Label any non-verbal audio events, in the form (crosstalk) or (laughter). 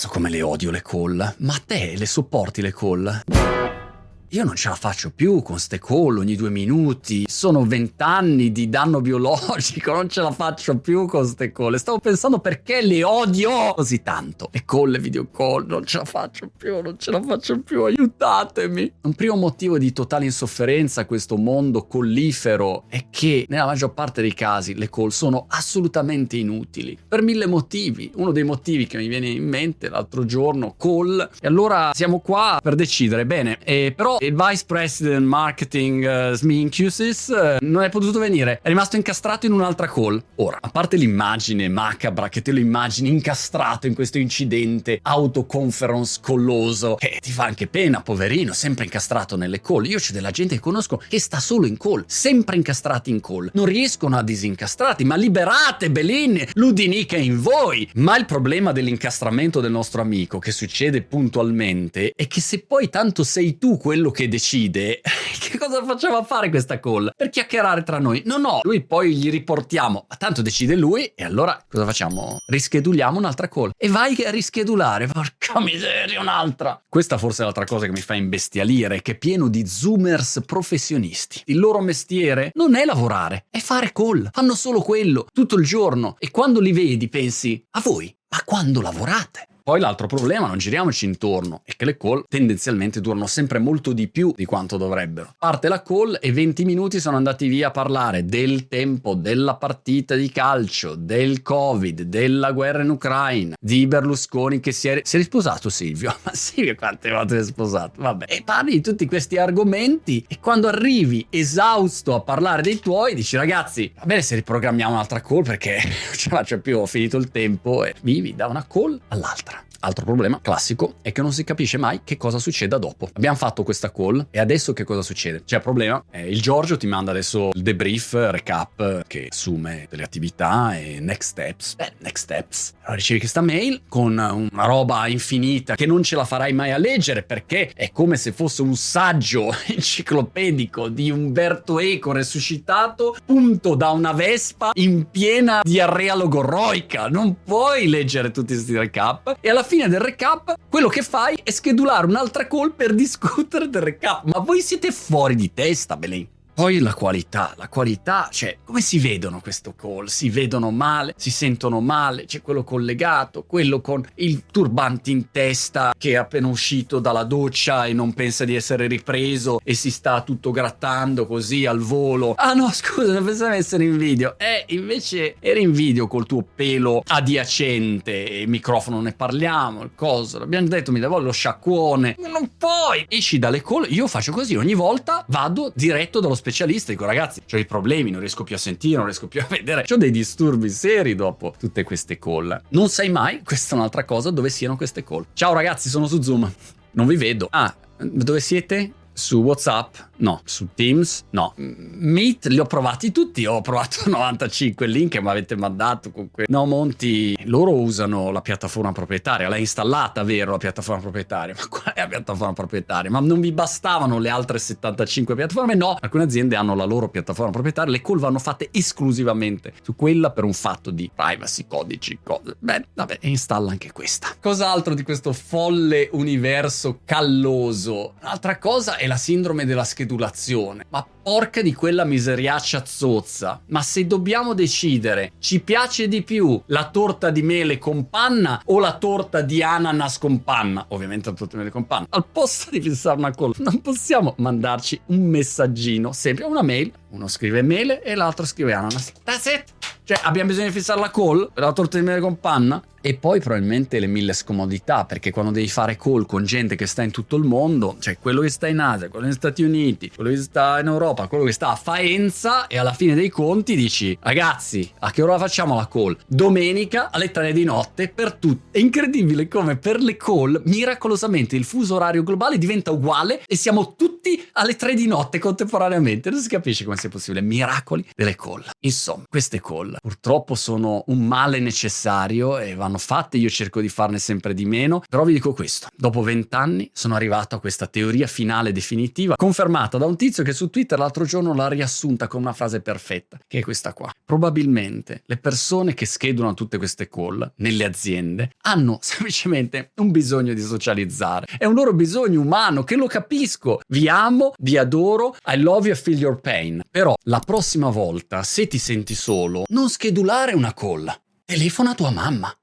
Cazzo come le odio le call. Ma te le sopporti le call? Io non ce la faccio più con ste call ogni due minuti. Sono vent'anni di danno biologico, non ce la faccio più con ste call. Stavo pensando perché le odio così tanto. Le call, le video call, non ce la faccio più, non ce la faccio più, aiutatemi. Un primo motivo di totale insofferenza a questo mondo collifero è che nella maggior parte dei casi le call sono assolutamente inutili. Per mille motivi. Uno dei motivi che mi viene in mente l'altro giorno, call. E allora siamo qua per decidere. Bene, e però il vice president marketing uh, Smincusis uh, non è potuto venire, è rimasto incastrato in un'altra call. Ora, a parte l'immagine macabra che te lo immagini incastrato in questo incidente autoconference colloso, che ti fa anche pena, poverino, sempre incastrato nelle call. Io c'è della gente che conosco che sta solo in call, sempre incastrati in call. Non riescono a disincastrati, ma liberate, Belin, l'udinica è in voi. Ma il problema dell'incastramento del nostro amico, che succede puntualmente, è che se poi tanto sei tu quello che decide, (laughs) che cosa facciamo a fare questa call? Per chiacchierare tra noi? No, no, lui poi gli riportiamo, ma tanto decide lui e allora cosa facciamo? Rischeduliamo un'altra call e vai a rischedulare, porca miseria, un'altra. Questa forse è l'altra cosa che mi fa imbestialire, che è pieno di zoomers professionisti. Il loro mestiere non è lavorare, è fare call. Fanno solo quello, tutto il giorno. E quando li vedi pensi, a voi, ma quando lavorate? Poi l'altro problema, non giriamoci intorno, è che le call tendenzialmente durano sempre molto di più di quanto dovrebbero. Parte la call e 20 minuti sono andati via a parlare del tempo, della partita di calcio, del Covid, della guerra in Ucraina, di Berlusconi che si è, si è risposato Silvio. (laughs) Ma Silvio quante volte si è sposato? Vabbè. E parli di tutti questi argomenti e quando arrivi esausto a parlare dei tuoi dici ragazzi, va bene se riprogrammiamo un'altra call perché non (laughs) ce la faccio più, ho finito il tempo e vivi da una call all'altra. Altro problema classico è che non si capisce mai che cosa succeda dopo. Abbiamo fatto questa call e adesso che cosa succede? C'è il problema, eh, il Giorgio ti manda adesso il debrief, recap che assume delle attività e next steps. Beh, next steps. Allora ricevi questa mail con una roba infinita che non ce la farai mai a leggere perché è come se fosse un saggio (laughs) enciclopedico di Umberto Eco resuscitato punto da una vespa in piena diarrea logorroica. Non puoi leggere tutti questi recap e alla fine del recap, quello che fai è schedulare un'altra call per discutere del recap. Ma voi siete fuori di testa, Belen. Poi la qualità, la qualità, cioè come si vedono questo call? Si vedono male, si sentono male, c'è quello collegato, quello con il turbante in testa che è appena uscito dalla doccia e non pensa di essere ripreso e si sta tutto grattando così al volo. Ah no, (laughs) scusa, non pensavo essere in video. Eh, invece eri in video col tuo pelo adiacente, microfono ne parliamo, il coso, l'abbiamo detto, mi devo lo sciacquone. Non puoi! Esci dalle call, io faccio così, ogni volta vado diretto dallo specialista specialista dico ragazzi ho i problemi non riesco più a sentire non riesco più a vedere. Ho dei disturbi seri dopo tutte queste call. Non sai mai questa è un'altra cosa dove siano queste call. Ciao ragazzi sono su zoom. Non vi vedo. Ah dove siete su WhatsApp? No. Su Teams? No. Meet li ho provati tutti, ho provato (laughs) 95 link che mi avete mandato comunque. No, Monti, loro usano la piattaforma proprietaria, l'hai installata, vero, la piattaforma proprietaria? Ma qual è la piattaforma proprietaria? Ma non vi bastavano le altre 75 piattaforme? No, alcune aziende hanno la loro piattaforma proprietaria, le call vanno fatte esclusivamente su quella per un fatto di privacy, codici, cose. Beh, vabbè, installa anche questa. Cos'altro di questo folle universo calloso? Un'altra cosa è la sindrome della schedulazione. Ma porca di quella miseriaccia zozza. Ma se dobbiamo decidere, ci piace di più la torta di mele con panna o la torta di ananas con panna? Ovviamente la torta di mele con panna. Al posto di fissare una call, non possiamo mandarci un messaggino, sempre una mail. Uno scrive mele e l'altro scrive ananas. That's it. Cioè, abbiamo bisogno di fissare la call la torta di mele con panna? E poi probabilmente le mille scomodità, perché quando devi fare call con gente che sta in tutto il mondo, cioè quello che sta in Asia, quello negli Stati Uniti, quello che sta in Europa, quello che sta a Faenza, e alla fine dei conti dici, ragazzi, a che ora facciamo la call? Domenica alle 3 di notte per tutti. È incredibile come per le call, miracolosamente, il fuso orario globale diventa uguale e siamo tutti alle 3 di notte contemporaneamente. Non si capisce come sia possibile. Miracoli delle call. Insomma, queste call purtroppo sono un male necessario e vanno vanno fatte, io cerco di farne sempre di meno, però vi dico questo, dopo vent'anni sono arrivato a questa teoria finale definitiva, confermata da un tizio che su Twitter l'altro giorno l'ha riassunta con una frase perfetta, che è questa qua. Probabilmente le persone che schedulano tutte queste call nelle aziende hanno (laughs) semplicemente un bisogno di socializzare, è un loro bisogno umano che lo capisco, vi amo, vi adoro, I love you, I feel your pain, però la prossima volta se ti senti solo non schedulare una call, telefona a tua mamma.